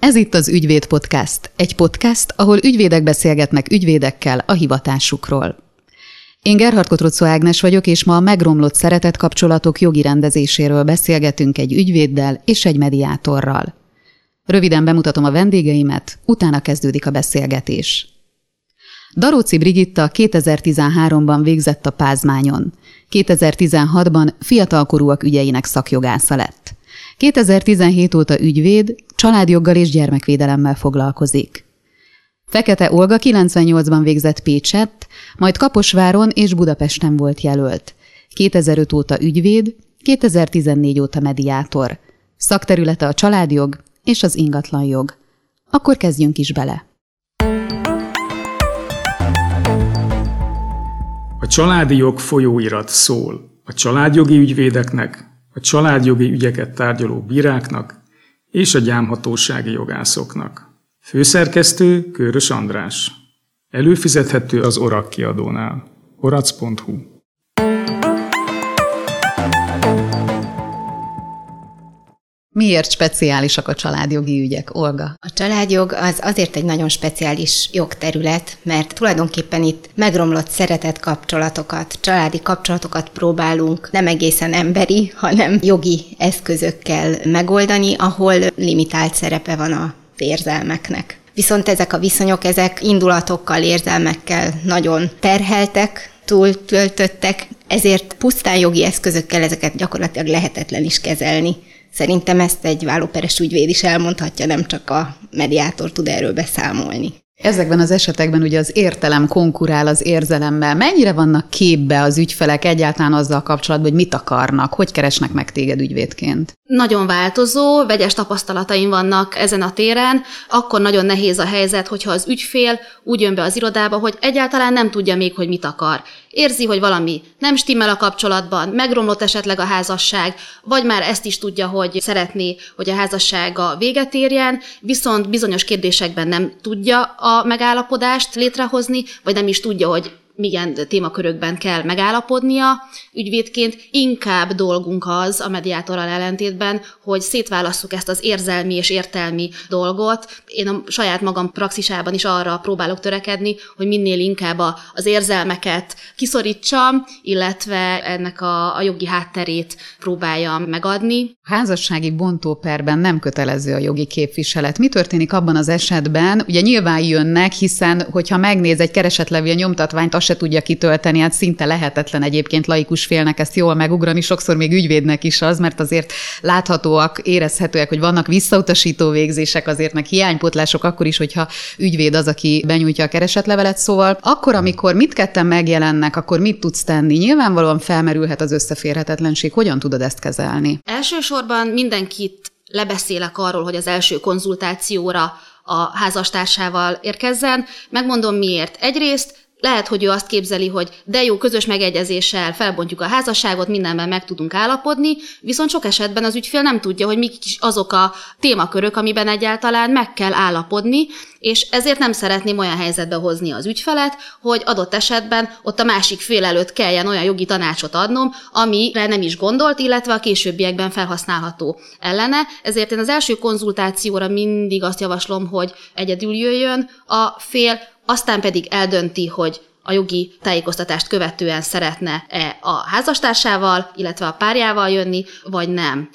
Ez itt az Ügyvéd Podcast, egy podcast, ahol ügyvédek beszélgetnek ügyvédekkel a hivatásukról. Én Gerhard Kotrocó Ágnes vagyok, és ma a megromlott szeretet kapcsolatok jogi rendezéséről beszélgetünk egy ügyvéddel és egy mediátorral. Röviden bemutatom a vendégeimet, utána kezdődik a beszélgetés. Daróci Brigitta 2013-ban végzett a Pázmányon. 2016-ban fiatalkorúak ügyeinek szakjogásza lett. 2017 óta ügyvéd, családjoggal és gyermekvédelemmel foglalkozik. Fekete Olga 98-ban végzett Pécsett, majd Kaposváron és Budapesten volt jelölt. 2005 óta ügyvéd, 2014 óta mediátor. Szakterülete a családjog és az ingatlanjog. Akkor kezdjünk is bele. A családi jog folyóirat szól a családjogi ügyvédeknek, a családjogi ügyeket tárgyaló bíráknak és a gyámhatósági jogászoknak. Főszerkesztő Körös András. Előfizethető az Orak kiadónál. orac.hu Miért speciálisak a családjogi ügyek, Olga? A családjog az azért egy nagyon speciális jogterület, mert tulajdonképpen itt megromlott szeretet kapcsolatokat, családi kapcsolatokat próbálunk nem egészen emberi, hanem jogi eszközökkel megoldani, ahol limitált szerepe van a érzelmeknek. Viszont ezek a viszonyok, ezek indulatokkal, érzelmekkel nagyon terheltek, túltöltöttek, ezért pusztán jogi eszközökkel ezeket gyakorlatilag lehetetlen is kezelni. Szerintem ezt egy vállóperes ügyvéd is elmondhatja, nem csak a mediátor tud erről beszámolni. Ezekben az esetekben ugye az értelem konkurál az érzelemmel. Mennyire vannak képbe az ügyfelek egyáltalán azzal kapcsolatban, hogy mit akarnak, hogy keresnek meg téged ügyvédként? Nagyon változó, vegyes tapasztalataim vannak ezen a téren. Akkor nagyon nehéz a helyzet, hogyha az ügyfél úgy jön be az irodába, hogy egyáltalán nem tudja még, hogy mit akar. Érzi, hogy valami nem stimmel a kapcsolatban, megromlott esetleg a házasság, vagy már ezt is tudja, hogy szeretné, hogy a házassága véget érjen, viszont bizonyos kérdésekben nem tudja a megállapodást létrehozni, vagy nem is tudja, hogy milyen témakörökben kell megállapodnia ügyvédként, inkább dolgunk az a mediátorral ellentétben, hogy szétválasszuk ezt az érzelmi és értelmi dolgot. Én a saját magam praxisában is arra próbálok törekedni, hogy minél inkább az érzelmeket kiszorítsam, illetve ennek a, a jogi hátterét próbáljam megadni. Házassági bontóperben nem kötelező a jogi képviselet. Mi történik abban az esetben? Ugye nyilván jönnek, hiszen hogyha megnéz egy keresetlevél nyomtatványt, azt se tudja kitölteni, hát szinte lehetetlen egyébként laikus félnek ezt jól megugrani, sokszor még ügyvédnek is az, mert azért láthatóak, érezhetőek, hogy vannak visszautasító végzések, azért meg hiánypotlások akkor is, hogyha ügyvéd az, aki benyújtja a keresetlevelet, szóval akkor, amikor mit ketten megjelennek, akkor mit tudsz tenni? Nyilvánvalóan felmerülhet az összeférhetetlenség, hogyan tudod ezt kezelni? Elsősorban mindenkit lebeszélek arról, hogy az első konzultációra a házastársával érkezzen. Megmondom miért. Egyrészt lehet, hogy ő azt képzeli, hogy de jó, közös megegyezéssel felbontjuk a házasságot, mindenben meg tudunk állapodni, viszont sok esetben az ügyfél nem tudja, hogy mik is azok a témakörök, amiben egyáltalán meg kell állapodni, és ezért nem szeretném olyan helyzetbe hozni az ügyfelet, hogy adott esetben ott a másik fél előtt kelljen olyan jogi tanácsot adnom, amire nem is gondolt, illetve a későbbiekben felhasználható ellene. Ezért én az első konzultációra mindig azt javaslom, hogy egyedül jöjjön a fél, aztán pedig eldönti, hogy a jogi tájékoztatást követően szeretne-e a házastársával, illetve a párjával jönni, vagy nem.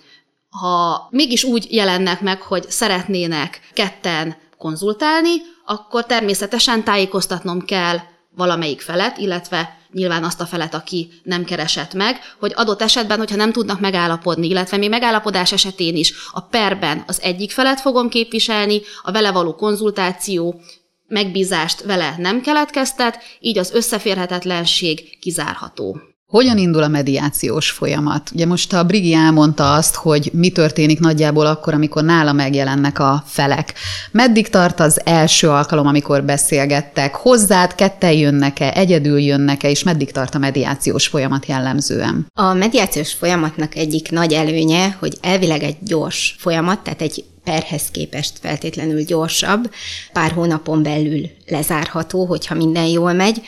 Ha mégis úgy jelennek meg, hogy szeretnének ketten konzultálni, akkor természetesen tájékoztatnom kell valamelyik felet, illetve nyilván azt a felet, aki nem keresett meg, hogy adott esetben, hogyha nem tudnak megállapodni, illetve még megállapodás esetén is a perben az egyik felet fogom képviselni, a vele való konzultáció megbízást vele nem keletkeztet, így az összeférhetetlenség kizárható. Hogyan indul a mediációs folyamat? Ugye most a Brigi elmondta azt, hogy mi történik nagyjából akkor, amikor nála megjelennek a felek. Meddig tart az első alkalom, amikor beszélgettek? Hozzád ketten jönnek-e, egyedül jönnek-e, és meddig tart a mediációs folyamat jellemzően? A mediációs folyamatnak egyik nagy előnye, hogy elvileg egy gyors folyamat, tehát egy perhez képest feltétlenül gyorsabb, pár hónapon belül lezárható, hogyha minden jól megy.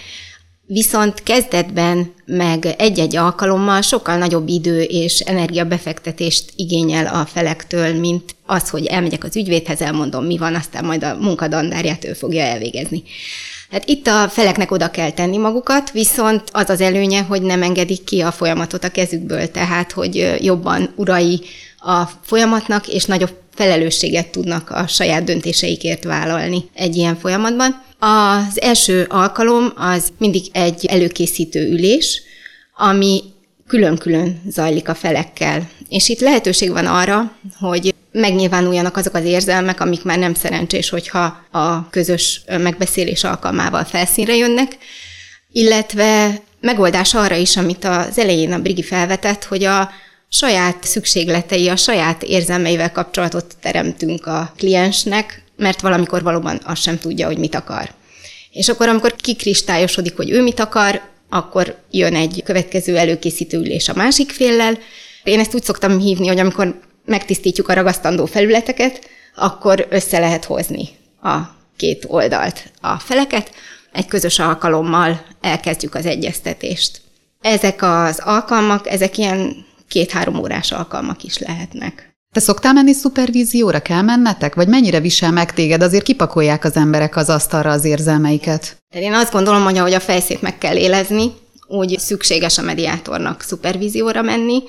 Viszont kezdetben meg egy-egy alkalommal sokkal nagyobb idő és energiabefektetést igényel a felektől, mint az, hogy elmegyek az ügyvédhez, elmondom, mi van, aztán majd a munkadandárját ő fogja elvégezni. Hát itt a feleknek oda kell tenni magukat, viszont az az előnye, hogy nem engedik ki a folyamatot a kezükből, tehát hogy jobban urai a folyamatnak, és nagyobb felelősséget tudnak a saját döntéseikért vállalni egy ilyen folyamatban. Az első alkalom az mindig egy előkészítő ülés, ami külön-külön zajlik a felekkel. És itt lehetőség van arra, hogy megnyilvánuljanak azok az érzelmek, amik már nem szerencsés, hogyha a közös megbeszélés alkalmával felszínre jönnek, illetve megoldás arra is, amit az elején a Brigi felvetett, hogy a saját szükségletei, a saját érzelmeivel kapcsolatot teremtünk a kliensnek, mert valamikor valóban azt sem tudja, hogy mit akar. És akkor, amikor kikristályosodik, hogy ő mit akar, akkor jön egy következő előkészítő ülés a másik féllel. Én ezt úgy szoktam hívni, hogy amikor megtisztítjuk a ragasztandó felületeket, akkor össze lehet hozni a két oldalt, a feleket, egy közös alkalommal elkezdjük az egyeztetést. Ezek az alkalmak, ezek ilyen két-három órás alkalmak is lehetnek. Te szoktál menni szupervízióra? Kell mennetek? Vagy mennyire visel meg téged? Azért kipakolják az emberek az asztalra az érzelmeiket. Tehát én azt gondolom, hogy ahogy a fejszét meg kell élezni, úgy szükséges a mediátornak szupervízióra menni,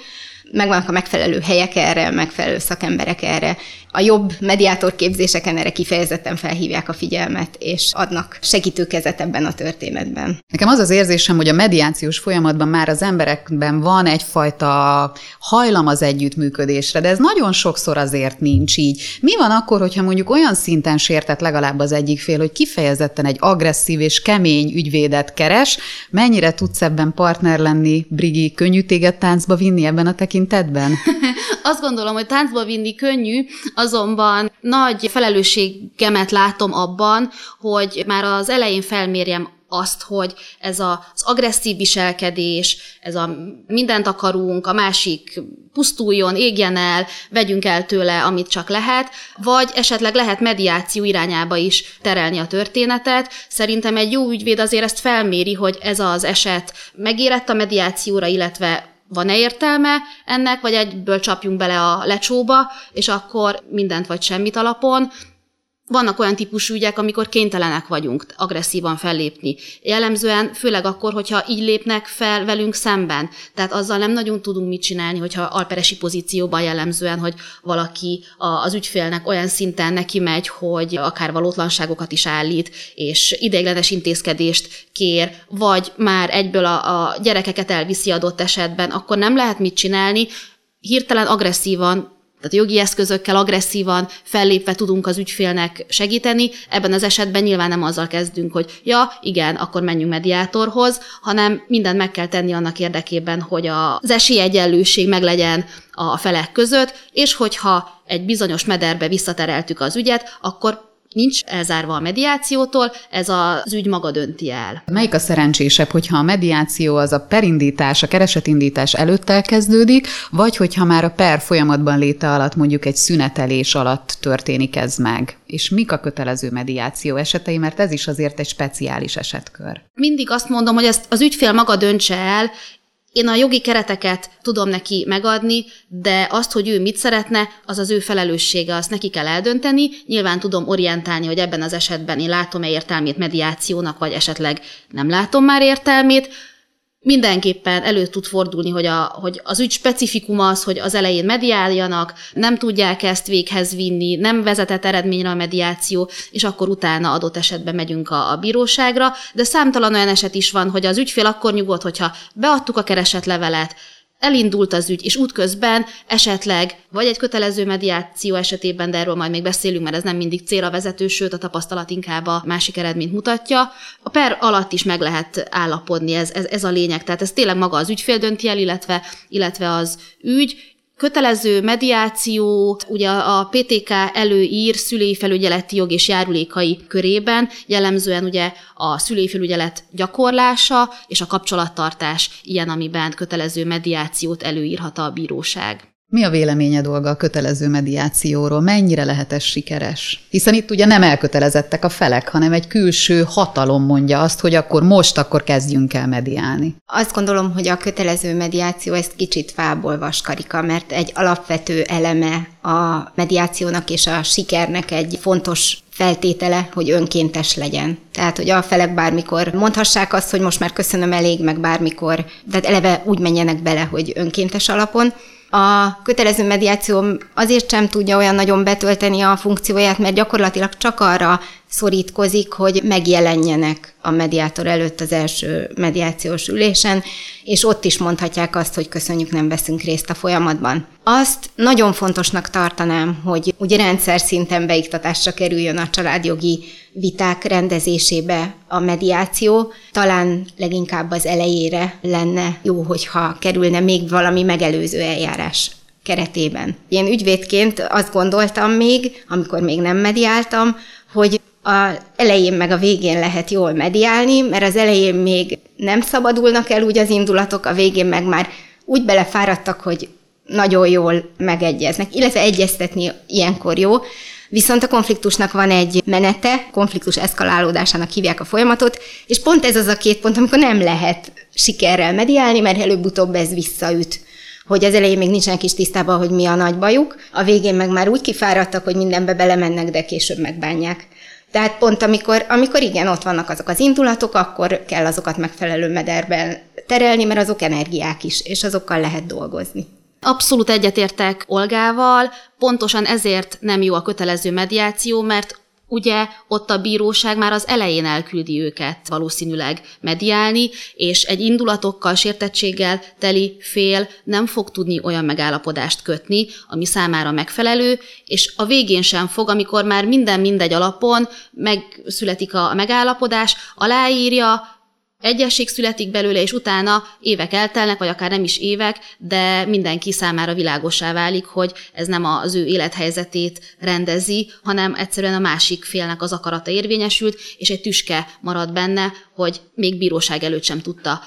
megvannak a megfelelő helyek erre, megfelelő szakemberek erre. A jobb mediátor képzéseken erre kifejezetten felhívják a figyelmet, és adnak segítőkezet ebben a történetben. Nekem az az érzésem, hogy a mediációs folyamatban már az emberekben van egyfajta hajlam az együttműködésre, de ez nagyon sokszor azért nincs így. Mi van akkor, hogyha mondjuk olyan szinten sértett legalább az egyik fél, hogy kifejezetten egy agresszív és kemény ügyvédet keres, mennyire tudsz ebben partner lenni, Brigi, könnyű téged táncba vinni ebben a tekintetben? Azt gondolom, hogy táncba vinni könnyű, azonban nagy felelősségemet látom abban, hogy már az elején felmérjem azt, hogy ez az agresszív viselkedés, ez a mindent akarunk, a másik pusztuljon, égjen el, vegyünk el tőle, amit csak lehet, vagy esetleg lehet mediáció irányába is terelni a történetet. Szerintem egy jó ügyvéd azért ezt felméri, hogy ez az eset megérett a mediációra, illetve van-e értelme ennek, vagy egyből csapjunk bele a lecsóba, és akkor mindent vagy semmit alapon. Vannak olyan típusú ügyek, amikor kénytelenek vagyunk agresszívan fellépni. Jellemzően, főleg akkor, hogyha így lépnek fel velünk szemben. Tehát azzal nem nagyon tudunk mit csinálni, hogyha alperesi pozícióban jellemzően, hogy valaki az ügyfélnek olyan szinten neki megy, hogy akár valótlanságokat is állít, és ideiglenes intézkedést kér, vagy már egyből a, a gyerekeket elviszi adott esetben, akkor nem lehet mit csinálni, hirtelen agresszívan tehát jogi eszközökkel agresszívan fellépve tudunk az ügyfélnek segíteni. Ebben az esetben nyilván nem azzal kezdünk, hogy ja, igen, akkor menjünk mediátorhoz, hanem mindent meg kell tenni annak érdekében, hogy az esélyegyenlőség meglegyen a felek között, és hogyha egy bizonyos mederbe visszatereltük az ügyet, akkor nincs elzárva a mediációtól, ez az ügy maga dönti el. Melyik a szerencsésebb, hogyha a mediáció az a perindítás, a keresetindítás előtt elkezdődik, vagy hogyha már a per folyamatban léte alatt mondjuk egy szünetelés alatt történik ez meg? És mik a kötelező mediáció esetei, mert ez is azért egy speciális esetkör. Mindig azt mondom, hogy ezt az ügyfél maga döntse el, én a jogi kereteket tudom neki megadni, de azt, hogy ő mit szeretne, az az ő felelőssége, azt neki kell eldönteni. Nyilván tudom orientálni, hogy ebben az esetben én látom-e értelmét mediációnak, vagy esetleg nem látom már értelmét mindenképpen elő tud fordulni, hogy, a, hogy az ügy specifikum az, hogy az elején mediáljanak, nem tudják ezt véghez vinni, nem vezetett eredményre a mediáció, és akkor utána adott esetben megyünk a, a bíróságra, de számtalan olyan eset is van, hogy az ügyfél akkor nyugodt, hogyha beadtuk a keresetlevelet, elindult az ügy, és útközben esetleg, vagy egy kötelező mediáció esetében, de erről majd még beszélünk, mert ez nem mindig célra vezető, sőt a tapasztalat inkább a másik eredményt mutatja. A per alatt is meg lehet állapodni, ez, ez, ez a lényeg. Tehát ez tényleg maga az ügyfél dönti el, illetve, illetve az ügy, Kötelező mediáció, ugye a PTK előír szülői felügyeleti jog és járulékai körében, jellemzően ugye a szülői felügyelet gyakorlása és a kapcsolattartás ilyen, amiben kötelező mediációt előírhat a bíróság. Mi a véleménye dolga a kötelező mediációról? Mennyire lehet ez sikeres? Hiszen itt ugye nem elkötelezettek a felek, hanem egy külső hatalom mondja azt, hogy akkor most, akkor kezdjünk el mediálni. Azt gondolom, hogy a kötelező mediáció ezt kicsit fából vaskarika, mert egy alapvető eleme a mediációnak és a sikernek egy fontos feltétele, hogy önkéntes legyen. Tehát, hogy a felek bármikor mondhassák azt, hogy most már köszönöm elég, meg bármikor, tehát eleve úgy menjenek bele, hogy önkéntes alapon. A kötelező mediáció azért sem tudja olyan nagyon betölteni a funkcióját, mert gyakorlatilag csak arra szorítkozik, hogy megjelenjenek a mediátor előtt az első mediációs ülésen, és ott is mondhatják azt, hogy köszönjük, nem veszünk részt a folyamatban. Azt nagyon fontosnak tartanám, hogy ugye rendszer szinten beiktatásra kerüljön a családjogi viták rendezésébe a mediáció. Talán leginkább az elejére lenne jó, hogyha kerülne még valami megelőző eljárás keretében. Én ügyvédként azt gondoltam még, amikor még nem mediáltam, hogy a elején meg a végén lehet jól mediálni, mert az elején még nem szabadulnak el úgy az indulatok, a végén meg már úgy belefáradtak, hogy nagyon jól megegyeznek, illetve egyeztetni ilyenkor jó. Viszont a konfliktusnak van egy menete, konfliktus eszkalálódásának hívják a folyamatot, és pont ez az a két pont, amikor nem lehet sikerrel mediálni, mert előbb-utóbb ez visszaüt hogy az elején még nincsenek is tisztában, hogy mi a nagy bajuk, a végén meg már úgy kifáradtak, hogy mindenbe belemennek, de később megbánják. Tehát pont amikor, amikor igen, ott vannak azok az indulatok, akkor kell azokat megfelelő mederben terelni, mert azok energiák is, és azokkal lehet dolgozni. Abszolút egyetértek Olgával, pontosan ezért nem jó a kötelező mediáció, mert ugye ott a bíróság már az elején elküldi őket valószínűleg mediálni, és egy indulatokkal, sértettséggel teli fél nem fog tudni olyan megállapodást kötni, ami számára megfelelő, és a végén sem fog, amikor már minden mindegy alapon megszületik a megállapodás, aláírja, Egyesség születik belőle, és utána évek eltelnek, vagy akár nem is évek, de mindenki számára világosá válik, hogy ez nem az ő élethelyzetét rendezi, hanem egyszerűen a másik félnek az akarata érvényesült, és egy tüske marad benne, hogy még bíróság előtt sem tudta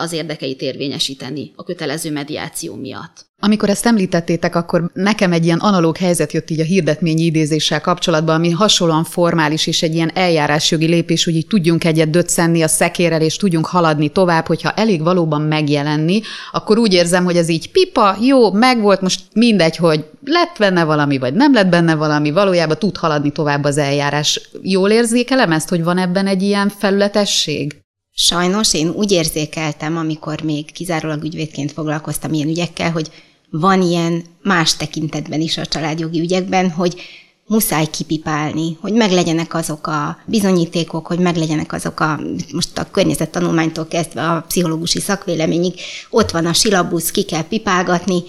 az érdekeit érvényesíteni a kötelező mediáció miatt. Amikor ezt említettétek, akkor nekem egy ilyen analóg helyzet jött így a hirdetményi idézéssel kapcsolatban, ami hasonlóan formális és egy ilyen eljárásjogi lépés, hogy így tudjunk egyet döccenni a szekérrel, és tudjunk haladni tovább, hogyha elég valóban megjelenni, akkor úgy érzem, hogy ez így pipa, jó, megvolt, most mindegy, hogy lett benne valami, vagy nem lett benne valami, valójában tud haladni tovább az eljárás. Jól érzékelem ezt, hogy van ebben egy ilyen felületesség? Sajnos én úgy érzékeltem, amikor még kizárólag ügyvédként foglalkoztam ilyen ügyekkel, hogy van ilyen más tekintetben is a családjogi ügyekben, hogy muszáj kipipálni, hogy meglegyenek azok a bizonyítékok, hogy meglegyenek azok a, most a környezettanulmánytól kezdve a pszichológusi szakvéleményig, ott van a silabusz, ki kell pipálgatni,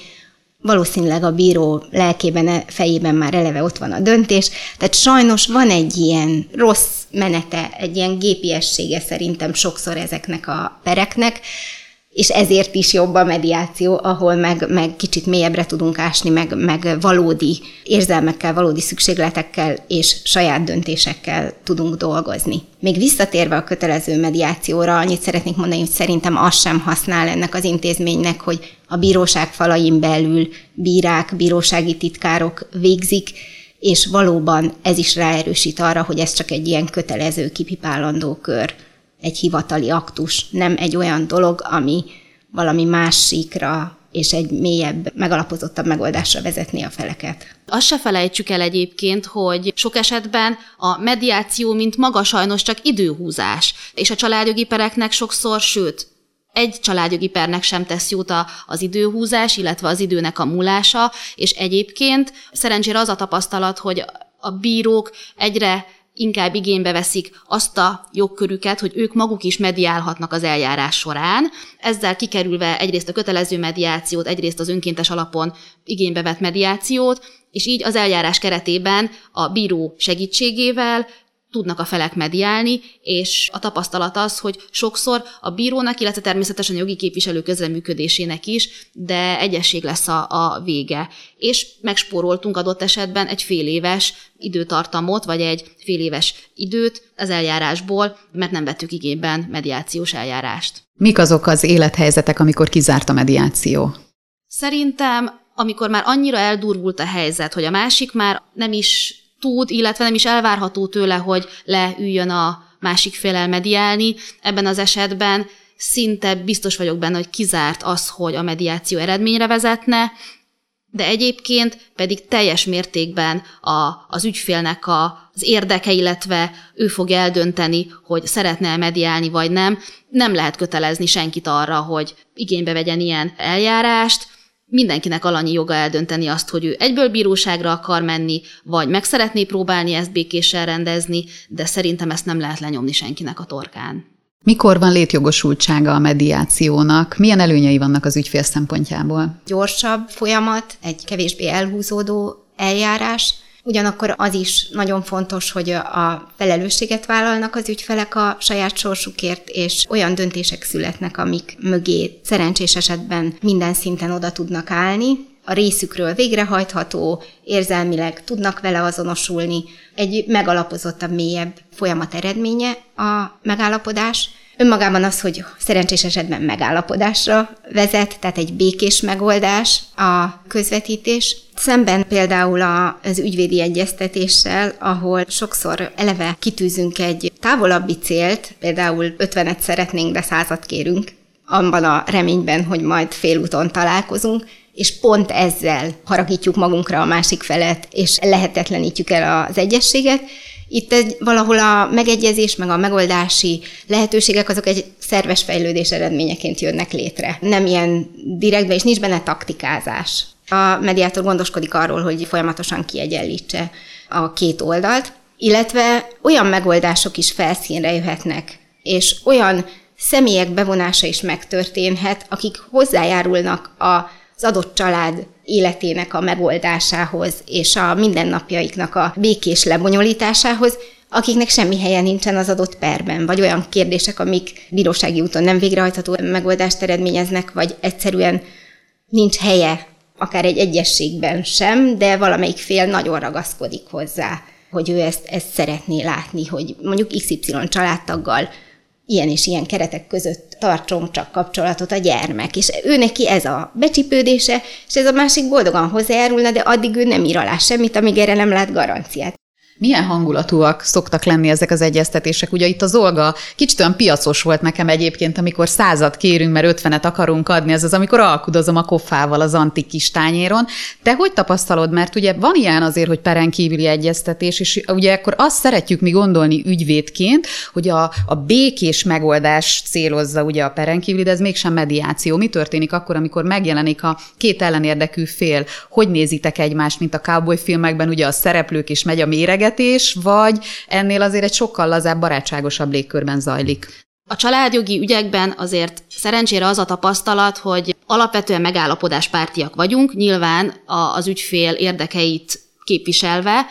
valószínűleg a bíró lelkében, fejében már eleve ott van a döntés, tehát sajnos van egy ilyen rossz menete, egy ilyen gépiessége szerintem sokszor ezeknek a pereknek, és ezért is jobb a mediáció, ahol meg, meg kicsit mélyebbre tudunk ásni, meg, meg valódi érzelmekkel, valódi szükségletekkel és saját döntésekkel tudunk dolgozni. Még visszatérve a kötelező mediációra, annyit szeretnék mondani, hogy szerintem az sem használ ennek az intézménynek, hogy a bíróság falain belül bírák, bírósági titkárok végzik, és valóban ez is ráerősít arra, hogy ez csak egy ilyen kötelező, kipipálandó kör egy hivatali aktus, nem egy olyan dolog, ami valami másikra és egy mélyebb, megalapozottabb megoldásra vezetni a feleket. Azt se felejtsük el egyébként, hogy sok esetben a mediáció, mint maga sajnos csak időhúzás, és a családjogi pereknek sokszor, sőt, egy családjogi pernek sem tesz jót az időhúzás, illetve az időnek a múlása, és egyébként szerencsére az a tapasztalat, hogy a bírók egyre inkább igénybe veszik azt a jogkörüket, hogy ők maguk is mediálhatnak az eljárás során, ezzel kikerülve egyrészt a kötelező mediációt, egyrészt az önkéntes alapon igénybe vett mediációt, és így az eljárás keretében a bíró segítségével tudnak a felek mediálni, és a tapasztalat az, hogy sokszor a bírónak, illetve természetesen a jogi képviselő közreműködésének is, de egyesség lesz a, a vége. És megspóroltunk adott esetben egy fél éves időtartamot, vagy egy fél éves időt az eljárásból, mert nem vettük igényben mediációs eljárást. Mik azok az élethelyzetek, amikor kizárt a mediáció? Szerintem amikor már annyira eldurvult a helyzet, hogy a másik már nem is tud, illetve nem is elvárható tőle, hogy leüljön a másik fél elmediálni, ebben az esetben szinte biztos vagyok benne, hogy kizárt az, hogy a mediáció eredményre vezetne, de egyébként pedig teljes mértékben a, az ügyfélnek a, az érdeke, illetve ő fog eldönteni, hogy szeretne mediálni vagy nem. Nem lehet kötelezni senkit arra, hogy igénybe vegyen ilyen eljárást. Mindenkinek alanyi joga eldönteni azt, hogy ő egyből bíróságra akar menni, vagy meg szeretné próbálni ezt békéssel rendezni, de szerintem ezt nem lehet lenyomni senkinek a torkán. Mikor van létjogosultsága a mediációnak? Milyen előnyei vannak az ügyfél szempontjából? Gyorsabb folyamat, egy kevésbé elhúzódó eljárás, Ugyanakkor az is nagyon fontos, hogy a felelősséget vállalnak az ügyfelek a saját sorsukért, és olyan döntések születnek, amik mögé szerencsés esetben minden szinten oda tudnak állni, a részükről végrehajtható, érzelmileg tudnak vele azonosulni, egy megalapozottabb, mélyebb folyamat eredménye a megállapodás. Önmagában az, hogy szerencsés esetben megállapodásra vezet, tehát egy békés megoldás a közvetítés. Szemben például az ügyvédi egyeztetéssel, ahol sokszor eleve kitűzünk egy távolabbi célt, például 50-et szeretnénk, de százat kérünk, abban a reményben, hogy majd félúton találkozunk, és pont ezzel haragítjuk magunkra a másik felet, és lehetetlenítjük el az egyességet. Itt egy, valahol a megegyezés, meg a megoldási lehetőségek azok egy szerves fejlődés eredményeként jönnek létre. Nem ilyen direktben, és nincs benne taktikázás. A mediátor gondoskodik arról, hogy folyamatosan kiegyenlítse a két oldalt, illetve olyan megoldások is felszínre jöhetnek, és olyan személyek bevonása is megtörténhet, akik hozzájárulnak a az adott család életének a megoldásához és a mindennapjaiknak a békés lebonyolításához, akiknek semmi helye nincsen az adott perben, vagy olyan kérdések, amik bírósági úton nem végrehajtható megoldást eredményeznek, vagy egyszerűen nincs helye akár egy egyességben sem, de valamelyik fél nagyon ragaszkodik hozzá, hogy ő ezt, ezt szeretné látni, hogy mondjuk XY családtaggal ilyen és ilyen keretek között tartson csak kapcsolatot a gyermek. És ő neki ez a becsipődése, és ez a másik boldogan hozzájárulna, de addig ő nem ír alá semmit, amíg erre nem lát garanciát. Milyen hangulatúak szoktak lenni ezek az egyeztetések? Ugye itt az Olga kicsit olyan piacos volt nekem egyébként, amikor százat kérünk, mert ötvenet akarunk adni, ez az, amikor alkudozom a koffával az antik kis tányéron. Te hogy tapasztalod? Mert ugye van ilyen azért, hogy peren kívüli egyeztetés, és ugye akkor azt szeretjük mi gondolni ügyvédként, hogy a, a békés megoldás célozza ugye a peren kívüli, de ez mégsem mediáció. Mi történik akkor, amikor megjelenik a két ellenérdekű fél? Hogy nézitek egymást, mint a cowboy filmekben, ugye a szereplők is megy a méreget, beszélgetés, vagy ennél azért egy sokkal lazább, barátságosabb légkörben zajlik? A családjogi ügyekben azért szerencsére az a tapasztalat, hogy alapvetően megállapodáspártiak vagyunk, nyilván az ügyfél érdekeit képviselve,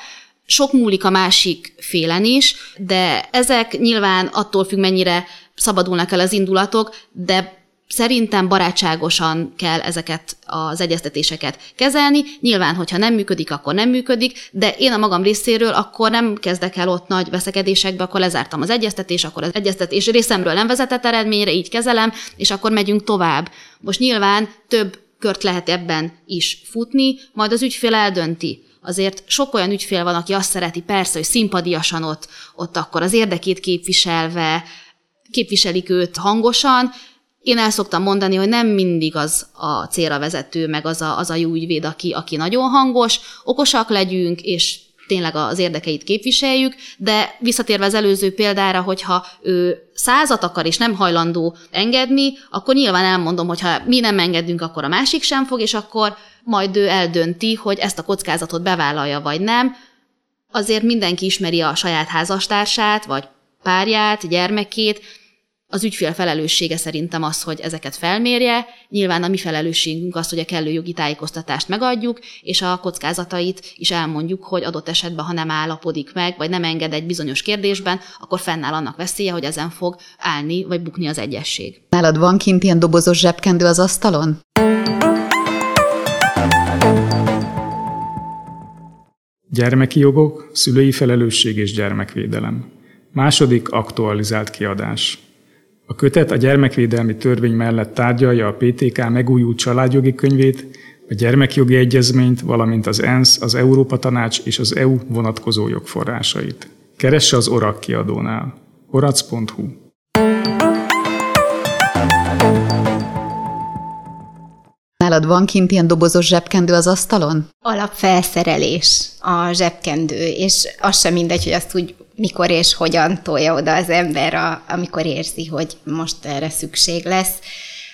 sok múlik a másik félen is, de ezek nyilván attól függ, mennyire szabadulnak el az indulatok, de Szerintem barátságosan kell ezeket az egyeztetéseket kezelni. Nyilván, hogyha nem működik, akkor nem működik, de én a magam részéről akkor nem kezdek el ott nagy veszekedésekbe, akkor lezártam az egyeztetés, akkor az egyeztetés részemről nem vezetett eredményre, így kezelem, és akkor megyünk tovább. Most nyilván több kört lehet ebben is futni, majd az ügyfél eldönti. Azért sok olyan ügyfél van, aki azt szereti, persze, hogy szimpadiasan ott, ott akkor az érdekét képviselve, képviselik őt hangosan, én el szoktam mondani, hogy nem mindig az a célra vezető, meg az a, az a jó ügyvéd, aki, aki nagyon hangos, okosak legyünk, és tényleg az érdekeit képviseljük, de visszatérve az előző példára, hogyha ő százat akar és nem hajlandó engedni, akkor nyilván elmondom, hogy ha mi nem engedünk, akkor a másik sem fog, és akkor majd ő eldönti, hogy ezt a kockázatot bevállalja vagy nem. Azért mindenki ismeri a saját házastársát, vagy párját, gyermekét, az ügyfél felelőssége szerintem az, hogy ezeket felmérje. Nyilván a mi felelősségünk az, hogy a kellő jogi tájékoztatást megadjuk, és a kockázatait is elmondjuk, hogy adott esetben, ha nem állapodik meg, vagy nem enged egy bizonyos kérdésben, akkor fennáll annak veszélye, hogy ezen fog állni vagy bukni az egyesség. Nálad van kint ilyen dobozos zsebkendő az asztalon? Gyermeki jogok, szülői felelősség és gyermekvédelem. Második aktualizált kiadás. A kötet a gyermekvédelmi törvény mellett tárgyalja a PTK megújult családjogi könyvét, a gyermekjogi egyezményt, valamint az ENSZ, az Európa Tanács és az EU vonatkozó jogforrásait. Keresse az ORAK kiadónál. orac.hu Nálad van kint ilyen dobozos zsebkendő az asztalon? Alapfelszerelés a zsebkendő, és az sem mindegy, hogy azt úgy mikor és hogyan tolja oda az ember, a, amikor érzi, hogy most erre szükség lesz.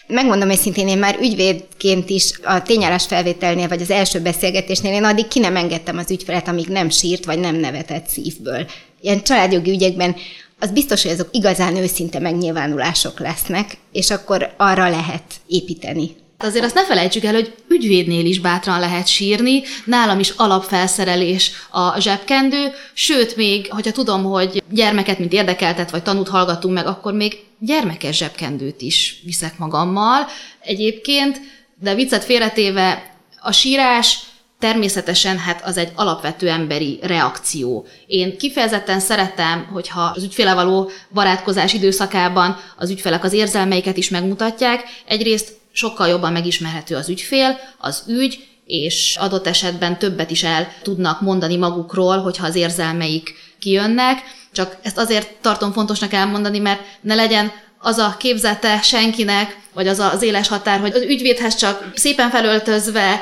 Megmondom őszintén, én már ügyvédként is a tényállás felvételnél, vagy az első beszélgetésnél én addig ki nem engedtem az ügyfelet, amíg nem sírt, vagy nem nevetett szívből. Ilyen családjogi ügyekben az biztos, hogy azok igazán őszinte megnyilvánulások lesznek, és akkor arra lehet építeni Azért azt ne felejtsük el, hogy ügyvédnél is bátran lehet sírni, nálam is alapfelszerelés a zsebkendő, sőt még, hogyha tudom, hogy gyermeket, mint érdekeltet, vagy tanút hallgatunk meg, akkor még gyermekes zsebkendőt is viszek magammal egyébként, de viccet félretéve a sírás természetesen hát az egy alapvető emberi reakció. Én kifejezetten szeretem, hogyha az ügyféle való barátkozás időszakában az ügyfelek az érzelmeiket is megmutatják. Egyrészt sokkal jobban megismerhető az ügyfél, az ügy, és adott esetben többet is el tudnak mondani magukról, hogyha az érzelmeik kijönnek. Csak ezt azért tartom fontosnak elmondani, mert ne legyen az a képzete senkinek, vagy az az éles határ, hogy az ügyvédhez csak szépen felöltözve,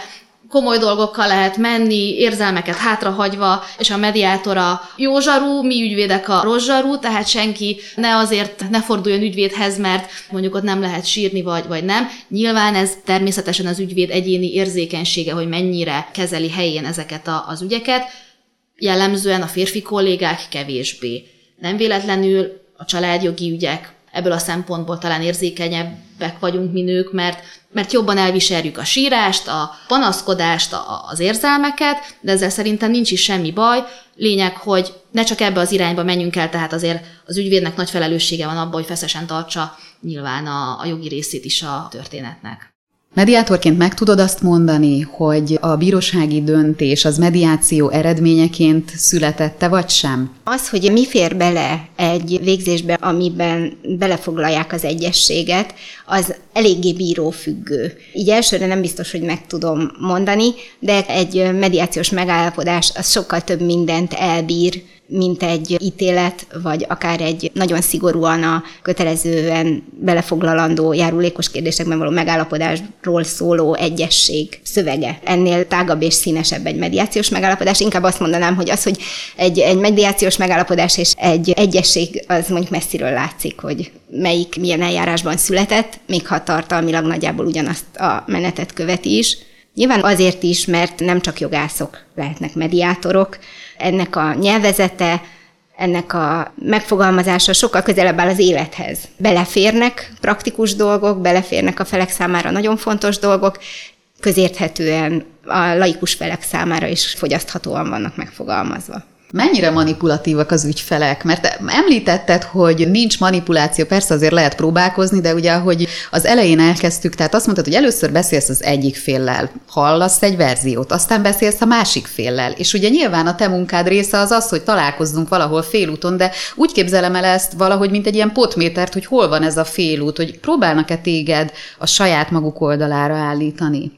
komoly dolgokkal lehet menni, érzelmeket hátrahagyva, és a mediátor a jó zsarú, mi ügyvédek a rossz zsarú, tehát senki ne azért ne forduljon ügyvédhez, mert mondjuk ott nem lehet sírni, vagy, vagy nem. Nyilván ez természetesen az ügyvéd egyéni érzékenysége, hogy mennyire kezeli helyén ezeket a, az ügyeket. Jellemzően a férfi kollégák kevésbé. Nem véletlenül a családjogi ügyek ebből a szempontból talán érzékenyebbek vagyunk mi nők, mert, mert jobban elviseljük a sírást, a panaszkodást, a, az érzelmeket, de ezzel szerintem nincs is semmi baj. Lényeg, hogy ne csak ebbe az irányba menjünk el, tehát azért az ügyvédnek nagy felelőssége van abban, hogy feszesen tartsa nyilván a, a jogi részét is a történetnek. Mediátorként meg tudod azt mondani, hogy a bírósági döntés az mediáció eredményeként születette, vagy sem? Az, hogy mi fér bele egy végzésbe, amiben belefoglalják az egyességet, az eléggé bírófüggő. Így elsőre nem biztos, hogy meg tudom mondani, de egy mediációs megállapodás az sokkal több mindent elbír, mint egy ítélet, vagy akár egy nagyon szigorúan a kötelezően belefoglalandó járulékos kérdésekben való megállapodásról szóló egyesség szövege. Ennél tágabb és színesebb egy mediációs megállapodás. Inkább azt mondanám, hogy az, hogy egy, egy mediációs megállapodás és egy egyesség, az mondjuk messziről látszik, hogy melyik milyen eljárásban született, még ha tartalmilag nagyjából ugyanazt a menetet követi is. Nyilván azért is, mert nem csak jogászok lehetnek mediátorok, ennek a nyelvezete, ennek a megfogalmazása sokkal közelebb áll az élethez. Beleférnek praktikus dolgok, beleférnek a felek számára nagyon fontos dolgok, közérthetően a laikus felek számára is fogyaszthatóan vannak megfogalmazva. Mennyire manipulatívak az ügyfelek? Mert említetted, hogy nincs manipuláció, persze azért lehet próbálkozni, de ugye, hogy az elején elkezdtük, tehát azt mondtad, hogy először beszélsz az egyik féllel, hallasz egy verziót, aztán beszélsz a másik féllel. És ugye nyilván a te munkád része az az, hogy találkozzunk valahol félúton, de úgy képzelem el ezt valahogy, mint egy ilyen potmétert, hogy hol van ez a félút, hogy próbálnak-e téged a saját maguk oldalára állítani?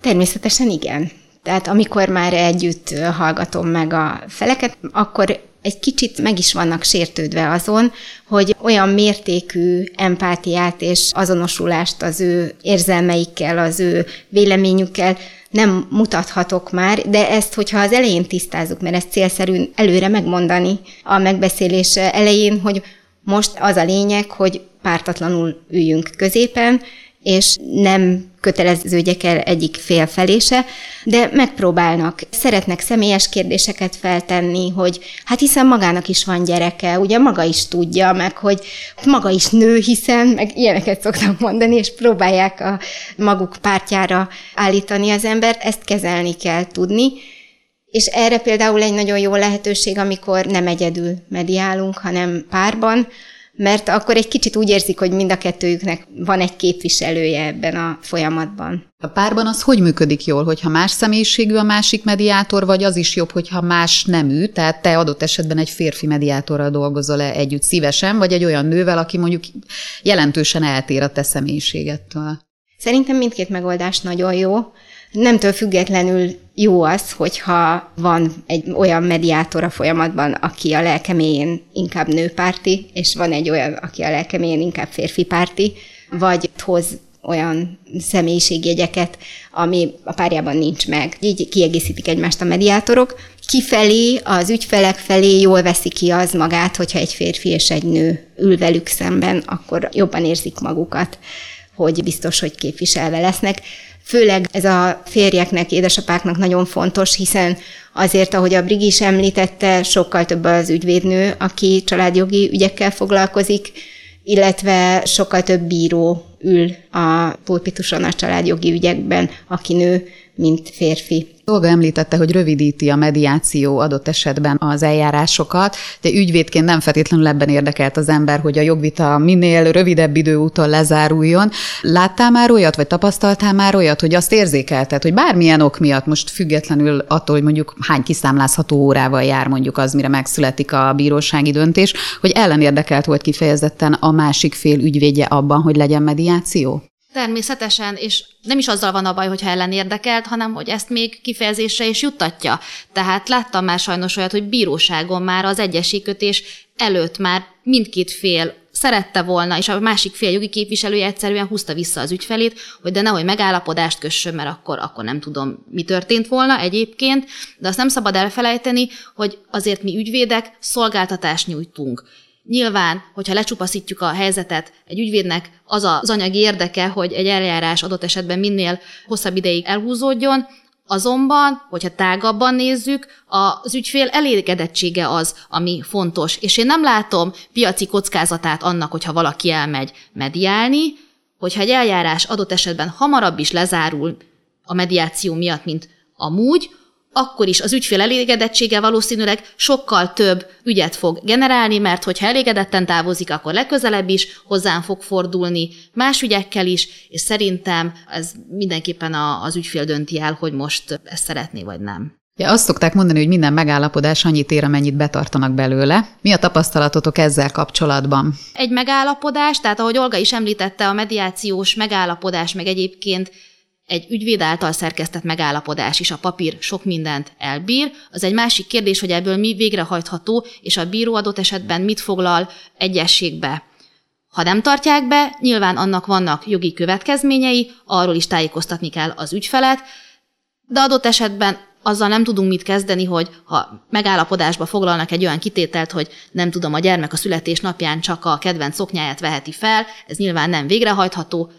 Természetesen igen. Tehát amikor már együtt hallgatom meg a feleket, akkor egy kicsit meg is vannak sértődve azon, hogy olyan mértékű empátiát és azonosulást az ő érzelmeikkel, az ő véleményükkel nem mutathatok már, de ezt, hogyha az elején tisztázunk, mert ezt célszerű előre megmondani a megbeszélés elején, hogy most az a lényeg, hogy pártatlanul üljünk középen, és nem köteleződjek el egyik fél felése, de megpróbálnak. Szeretnek személyes kérdéseket feltenni, hogy hát hiszen magának is van gyereke, ugye maga is tudja, meg hogy maga is nő, hiszen, meg ilyeneket szoktak mondani, és próbálják a maguk pártjára állítani az embert, ezt kezelni kell tudni. És erre például egy nagyon jó lehetőség, amikor nem egyedül mediálunk, hanem párban, mert akkor egy kicsit úgy érzik, hogy mind a kettőjüknek van egy képviselője ebben a folyamatban. A párban az hogy működik jól, hogyha más személyiségű a másik mediátor, vagy az is jobb, hogyha más nemű, tehát te adott esetben egy férfi mediátorral dolgozol-e együtt szívesen, vagy egy olyan nővel, aki mondjuk jelentősen eltér a te személyiségettől? Szerintem mindkét megoldás nagyon jó. Nemtől függetlenül jó az, hogyha van egy olyan mediátor a folyamatban, aki a lelkeméjén inkább nőpárti, és van egy olyan, aki a lelkeméjén inkább férfi párti, vagy hoz olyan személyiségjegyeket, ami a párjában nincs meg. Így kiegészítik egymást a mediátorok. Kifelé, az ügyfelek felé jól veszi ki az magát, hogyha egy férfi és egy nő ül velük szemben, akkor jobban érzik magukat, hogy biztos, hogy képviselve lesznek. Főleg ez a férjeknek, édesapáknak nagyon fontos, hiszen azért, ahogy a Brigi is említette, sokkal több az ügyvédnő, aki családjogi ügyekkel foglalkozik, illetve sokkal több bíró ül a pulpituson a családjogi ügyekben, aki nő, mint férfi. Olga említette, hogy rövidíti a mediáció adott esetben az eljárásokat, de ügyvédként nem feltétlenül ebben érdekelt az ember, hogy a jogvita minél rövidebb idő úton lezáruljon. Láttál már olyat, vagy tapasztaltál már olyat, hogy azt érzékelted, hogy bármilyen ok miatt, most függetlenül attól, hogy mondjuk hány kiszámlázható órával jár mondjuk az, mire megszületik a bírósági döntés, hogy ellenérdekelt volt kifejezetten a másik fél ügyvédje abban, hogy legyen mediáció? Természetesen, és nem is azzal van a baj, hogyha ellen érdekelt, hanem hogy ezt még kifejezésre is juttatja. Tehát láttam már sajnos olyat, hogy bíróságon már az egyességkötés előtt már mindkét fél szerette volna, és a másik fél jogi képviselője egyszerűen húzta vissza az ügyfelét, hogy de nehogy megállapodást kössön, mert akkor, akkor nem tudom, mi történt volna egyébként, de azt nem szabad elfelejteni, hogy azért mi ügyvédek szolgáltatást nyújtunk. Nyilván, hogyha lecsupaszítjuk a helyzetet, egy ügyvédnek az az anyagi érdeke, hogy egy eljárás adott esetben minél hosszabb ideig elhúzódjon, Azonban, hogyha tágabban nézzük, az ügyfél elégedettsége az, ami fontos. És én nem látom piaci kockázatát annak, hogyha valaki elmegy mediálni, hogyha egy eljárás adott esetben hamarabb is lezárul a mediáció miatt, mint amúgy, akkor is az ügyfél elégedettsége valószínűleg sokkal több ügyet fog generálni, mert hogyha elégedetten távozik, akkor legközelebb is hozzám fog fordulni más ügyekkel is, és szerintem ez mindenképpen az ügyfél dönti el, hogy most ezt szeretné vagy nem. Ja, azt szokták mondani, hogy minden megállapodás annyit ér, amennyit betartanak belőle. Mi a tapasztalatotok ezzel kapcsolatban? Egy megállapodás, tehát ahogy Olga is említette, a mediációs megállapodás, meg egyébként egy ügyvéd által szerkesztett megállapodás is a papír sok mindent elbír. Az egy másik kérdés, hogy ebből mi végrehajtható, és a bíró adott esetben mit foglal egyességbe. Ha nem tartják be, nyilván annak vannak jogi következményei, arról is tájékoztatni kell az ügyfelet, de adott esetben azzal nem tudunk mit kezdeni, hogy ha megállapodásba foglalnak egy olyan kitételt, hogy nem tudom, a gyermek a születés napján csak a kedvenc szoknyáját veheti fel, ez nyilván nem végrehajtható,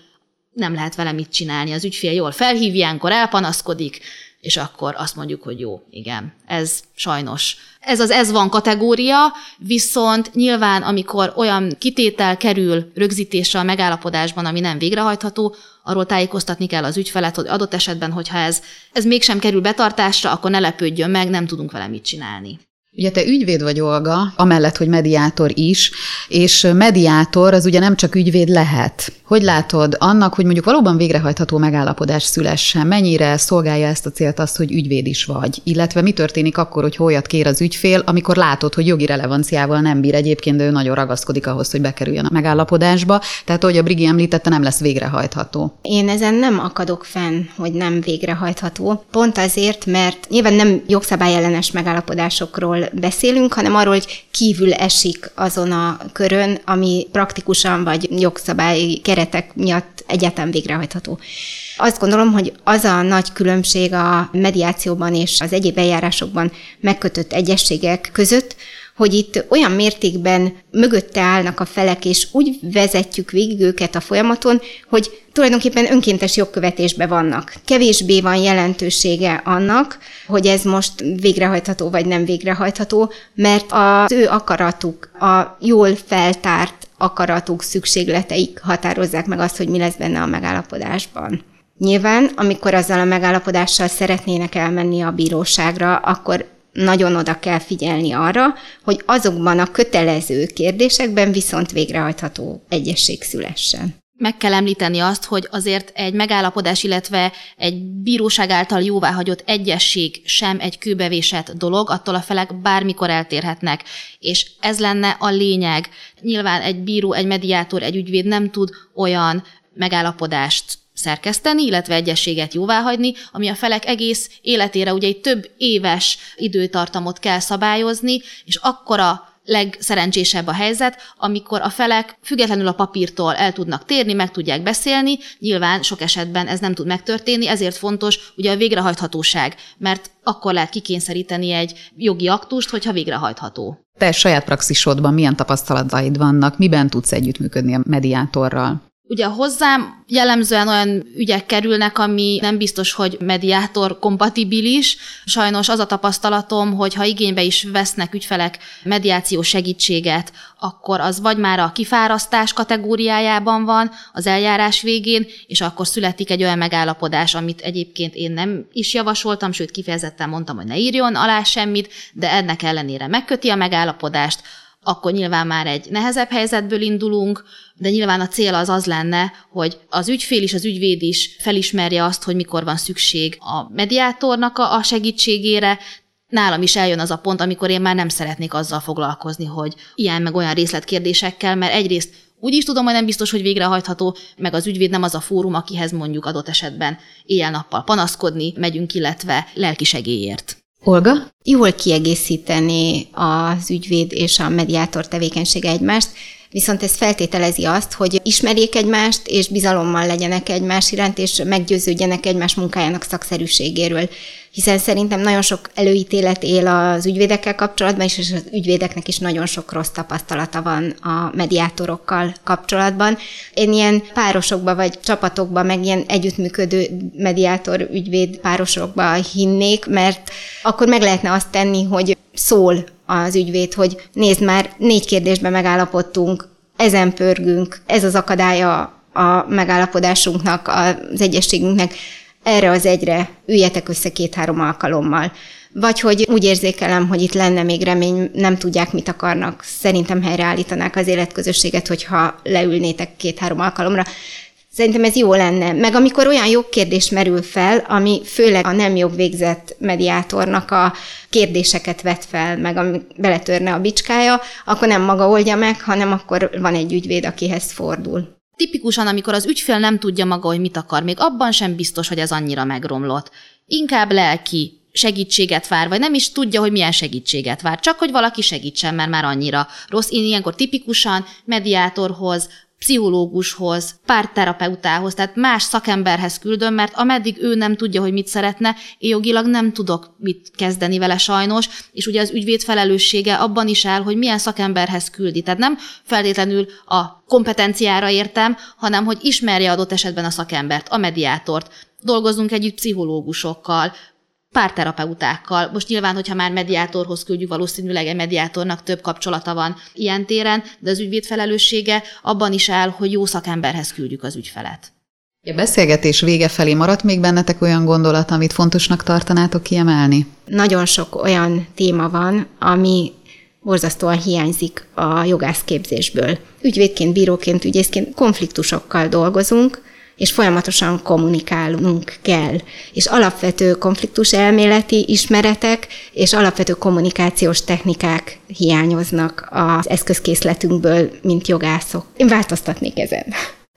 nem lehet vele mit csinálni. Az ügyfél jól felhív, ilyenkor elpanaszkodik, és akkor azt mondjuk, hogy jó, igen, ez sajnos. Ez az ez van kategória, viszont nyilván, amikor olyan kitétel kerül rögzítésre a megállapodásban, ami nem végrehajtható, arról tájékoztatni kell az ügyfelet, hogy adott esetben, hogyha ez, ez mégsem kerül betartásra, akkor ne lepődjön meg, nem tudunk vele mit csinálni. Ugye te ügyvéd vagy, Olga, amellett, hogy mediátor is, és mediátor az ugye nem csak ügyvéd lehet. Hogy látod annak, hogy mondjuk valóban végrehajtható megállapodás szülessen, mennyire szolgálja ezt a célt azt, hogy ügyvéd is vagy? Illetve mi történik akkor, hogy olyat kér az ügyfél, amikor látod, hogy jogi relevanciával nem bír egyébként, de ő nagyon ragaszkodik ahhoz, hogy bekerüljön a megállapodásba. Tehát, ahogy a Brigi említette, nem lesz végrehajtható. Én ezen nem akadok fenn, hogy nem végrehajtható. Pont azért, mert nyilván nem jogszabályellenes megállapodásokról beszélünk, hanem arról, hogy kívül esik azon a körön, ami praktikusan vagy jogszabályi keretek miatt egyáltalán végrehajtható. Azt gondolom, hogy az a nagy különbség a mediációban és az egyéb eljárásokban megkötött egyességek között, hogy itt olyan mértékben mögötte állnak a felek, és úgy vezetjük végig őket a folyamaton, hogy tulajdonképpen önkéntes jogkövetésbe vannak. Kevésbé van jelentősége annak, hogy ez most végrehajtható vagy nem végrehajtható, mert az ő akaratuk, a jól feltárt akaratuk, szükségleteik határozzák meg azt, hogy mi lesz benne a megállapodásban. Nyilván, amikor azzal a megállapodással szeretnének elmenni a bíróságra, akkor nagyon oda kell figyelni arra, hogy azokban a kötelező kérdésekben viszont végrehajtható egyesség szülessen. Meg kell említeni azt, hogy azért egy megállapodás, illetve egy bíróság által jóváhagyott egyesség sem egy kőbevésett dolog, attól a felek bármikor eltérhetnek. És ez lenne a lényeg. Nyilván egy bíró, egy mediátor, egy ügyvéd nem tud olyan megállapodást szerkeszteni, illetve egyességet jóváhagyni, ami a felek egész életére ugye egy több éves időtartamot kell szabályozni, és akkora legszerencsésebb a helyzet, amikor a felek függetlenül a papírtól el tudnak térni, meg tudják beszélni, nyilván sok esetben ez nem tud megtörténni, ezért fontos ugye a végrehajthatóság, mert akkor lehet kikényszeríteni egy jogi aktust, hogyha végrehajtható. Te saját praxisodban milyen tapasztalataid vannak, miben tudsz együttműködni a mediátorral? Ugye hozzám jellemzően olyan ügyek kerülnek, ami nem biztos, hogy mediátor kompatibilis. Sajnos az a tapasztalatom, hogy ha igénybe is vesznek ügyfelek mediáció segítséget, akkor az vagy már a kifárasztás kategóriájában van az eljárás végén, és akkor születik egy olyan megállapodás, amit egyébként én nem is javasoltam, sőt kifejezetten mondtam, hogy ne írjon alá semmit, de ennek ellenére megköti a megállapodást, akkor nyilván már egy nehezebb helyzetből indulunk, de nyilván a cél az az lenne, hogy az ügyfél is, az ügyvéd is felismerje azt, hogy mikor van szükség a mediátornak a segítségére, nálam is eljön az a pont, amikor én már nem szeretnék azzal foglalkozni, hogy ilyen meg olyan részletkérdésekkel, mert egyrészt úgy is tudom, hogy nem biztos, hogy végrehajtható, meg az ügyvéd nem az a fórum, akihez mondjuk adott esetben éjjel-nappal panaszkodni megyünk, illetve lelki segélyért. Olga? Jól kiegészíteni az ügyvéd és a mediátor tevékenysége egymást, viszont ez feltételezi azt, hogy ismerjék egymást, és bizalommal legyenek egymás iránt, és meggyőződjenek egymás munkájának szakszerűségéről. Hiszen szerintem nagyon sok előítélet él az ügyvédekkel kapcsolatban, és az ügyvédeknek is nagyon sok rossz tapasztalata van a mediátorokkal kapcsolatban. Én ilyen párosokba vagy csapatokba, meg ilyen együttműködő mediátor ügyvéd párosokba hinnék, mert akkor meg lehetne azt tenni, hogy szól az ügyvéd, hogy nézd már, négy kérdésben megállapodtunk, ezen pörgünk, ez az akadálya a megállapodásunknak, az egyességünknek, erre az egyre üljetek össze két-három alkalommal. Vagy hogy úgy érzékelem, hogy itt lenne még remény, nem tudják, mit akarnak. Szerintem helyreállítanák az életközösséget, hogyha leülnétek két-három alkalomra. Szerintem ez jó lenne. Meg amikor olyan jogkérdés merül fel, ami főleg a nem jogvégzett mediátornak a kérdéseket vet fel, meg ami beletörne a bicskája, akkor nem maga oldja meg, hanem akkor van egy ügyvéd, akihez fordul. Tipikusan, amikor az ügyfél nem tudja maga, hogy mit akar, még abban sem biztos, hogy ez annyira megromlott. Inkább lelki segítséget vár, vagy nem is tudja, hogy milyen segítséget vár, csak hogy valaki segítsen, mert már annyira rossz. Én ilyenkor tipikusan mediátorhoz, pszichológushoz, párterapeutához, tehát más szakemberhez küldöm, mert ameddig ő nem tudja, hogy mit szeretne, én jogilag nem tudok mit kezdeni vele sajnos, és ugye az ügyvéd felelőssége abban is áll, hogy milyen szakemberhez küldi. Tehát nem feltétlenül a kompetenciára értem, hanem hogy ismerje adott esetben a szakembert, a mediátort. Dolgozunk együtt pszichológusokkal, párterapeutákkal. Most nyilván, hogyha már mediátorhoz küldjük, valószínűleg egy mediátornak több kapcsolata van ilyen téren, de az ügyvéd felelőssége abban is áll, hogy jó szakemberhez küldjük az ügyfelet. A beszélgetés vége felé maradt még bennetek olyan gondolat, amit fontosnak tartanátok kiemelni? Nagyon sok olyan téma van, ami borzasztóan hiányzik a jogászképzésből. Ügyvédként, bíróként, ügyészként konfliktusokkal dolgozunk, és folyamatosan kommunikálnunk kell. És alapvető konfliktus elméleti ismeretek és alapvető kommunikációs technikák hiányoznak az eszközkészletünkből, mint jogászok. Én változtatnék ezen.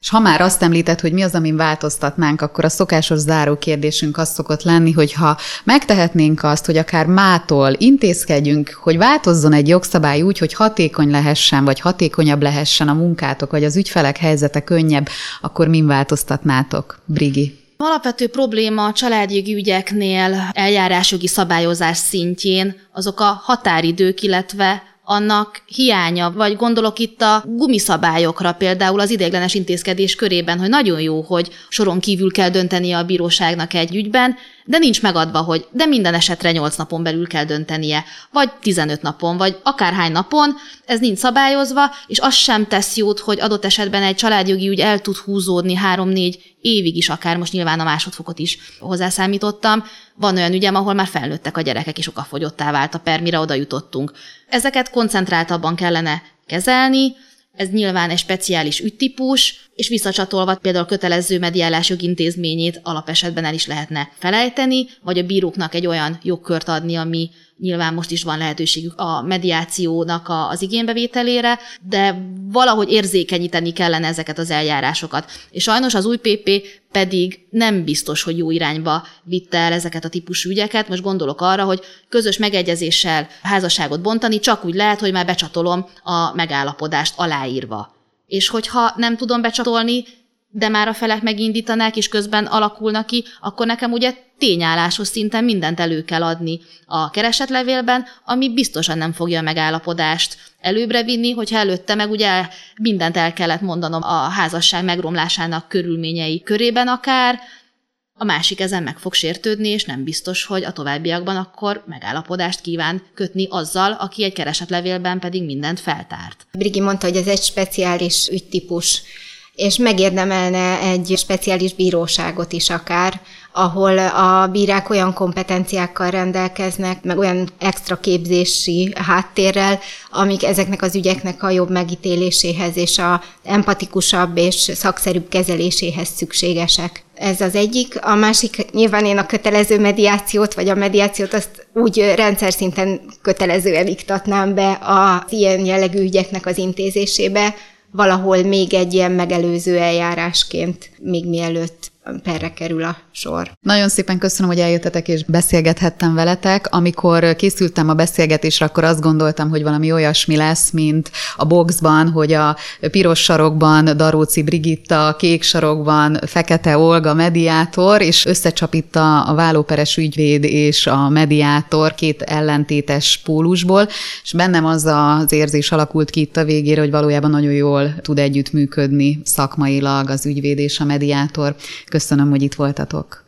És ha már azt említett, hogy mi az, amin változtatnánk, akkor a szokásos záró kérdésünk az szokott lenni, hogy ha megtehetnénk azt, hogy akár mától intézkedjünk, hogy változzon egy jogszabály úgy, hogy hatékony lehessen, vagy hatékonyabb lehessen a munkátok, vagy az ügyfelek helyzete könnyebb, akkor min változtatnátok, Brigi? Alapvető probléma a családjogi ügyeknél eljárásjogi szabályozás szintjén azok a határidők, illetve annak hiánya, vagy gondolok itt a gumiszabályokra például az ideiglenes intézkedés körében, hogy nagyon jó, hogy soron kívül kell döntenie a bíróságnak egy ügyben, de nincs megadva, hogy de minden esetre 8 napon belül kell döntenie, vagy 15 napon, vagy akárhány napon, ez nincs szabályozva, és az sem tesz jót, hogy adott esetben egy családjogi ügy el tud húzódni 3-4 évig is, akár most nyilván a másodfokot is hozzászámítottam. Van olyan ügyem, ahol már felnőttek a gyerekek, és okafogyottá vált a per, mire oda jutottunk. Ezeket koncentráltabban kellene kezelni, ez nyilván egy speciális ügytípus, és visszacsatolva például a kötelező mediálás jogintézményét alapesetben el is lehetne felejteni, vagy a bíróknak egy olyan jogkört adni, ami nyilván most is van lehetőségük a mediációnak a, az igénybevételére, de valahogy érzékenyíteni kellene ezeket az eljárásokat. És sajnos az új PP pedig nem biztos, hogy jó irányba vitte el ezeket a típusú ügyeket. Most gondolok arra, hogy közös megegyezéssel házasságot bontani csak úgy lehet, hogy már becsatolom a megállapodást aláírva. És hogyha nem tudom becsatolni, de már a felek megindítanák, és közben alakulnak ki, akkor nekem ugye tényálláshoz szinten mindent elő kell adni. A keresetlevélben, ami biztosan nem fogja a megállapodást előbbre vinni, hogyha előtte meg ugye mindent el kellett mondanom a házasság megromlásának körülményei körében akár, a másik ezen meg fog sértődni, és nem biztos, hogy a továbbiakban akkor megállapodást kíván kötni azzal, aki egy keresetlevélben pedig mindent feltárt. Brigi mondta, hogy ez egy speciális ügytípus és megérdemelne egy speciális bíróságot is akár, ahol a bírák olyan kompetenciákkal rendelkeznek, meg olyan extra képzési háttérrel, amik ezeknek az ügyeknek a jobb megítéléséhez és a empatikusabb és szakszerűbb kezeléséhez szükségesek. Ez az egyik. A másik, nyilván én a kötelező mediációt, vagy a mediációt azt úgy rendszer szinten kötelezően iktatnám be az ilyen jellegű ügyeknek az intézésébe, valahol még egy ilyen megelőző eljárásként, még mielőtt perre kerül a sor. Nagyon szépen köszönöm, hogy eljöttetek és beszélgethettem veletek. Amikor készültem a beszélgetésre, akkor azt gondoltam, hogy valami olyasmi lesz, mint a boxban, hogy a piros sarokban Daróci Brigitta, a kék sarokban Fekete Olga mediátor, és összecsapitta a vállóperes ügyvéd és a mediátor két ellentétes pólusból, és bennem az az érzés alakult ki itt a végére, hogy valójában nagyon jól tud együttműködni szakmailag az ügyvéd és a mediátor köszönöm, hogy itt voltatok.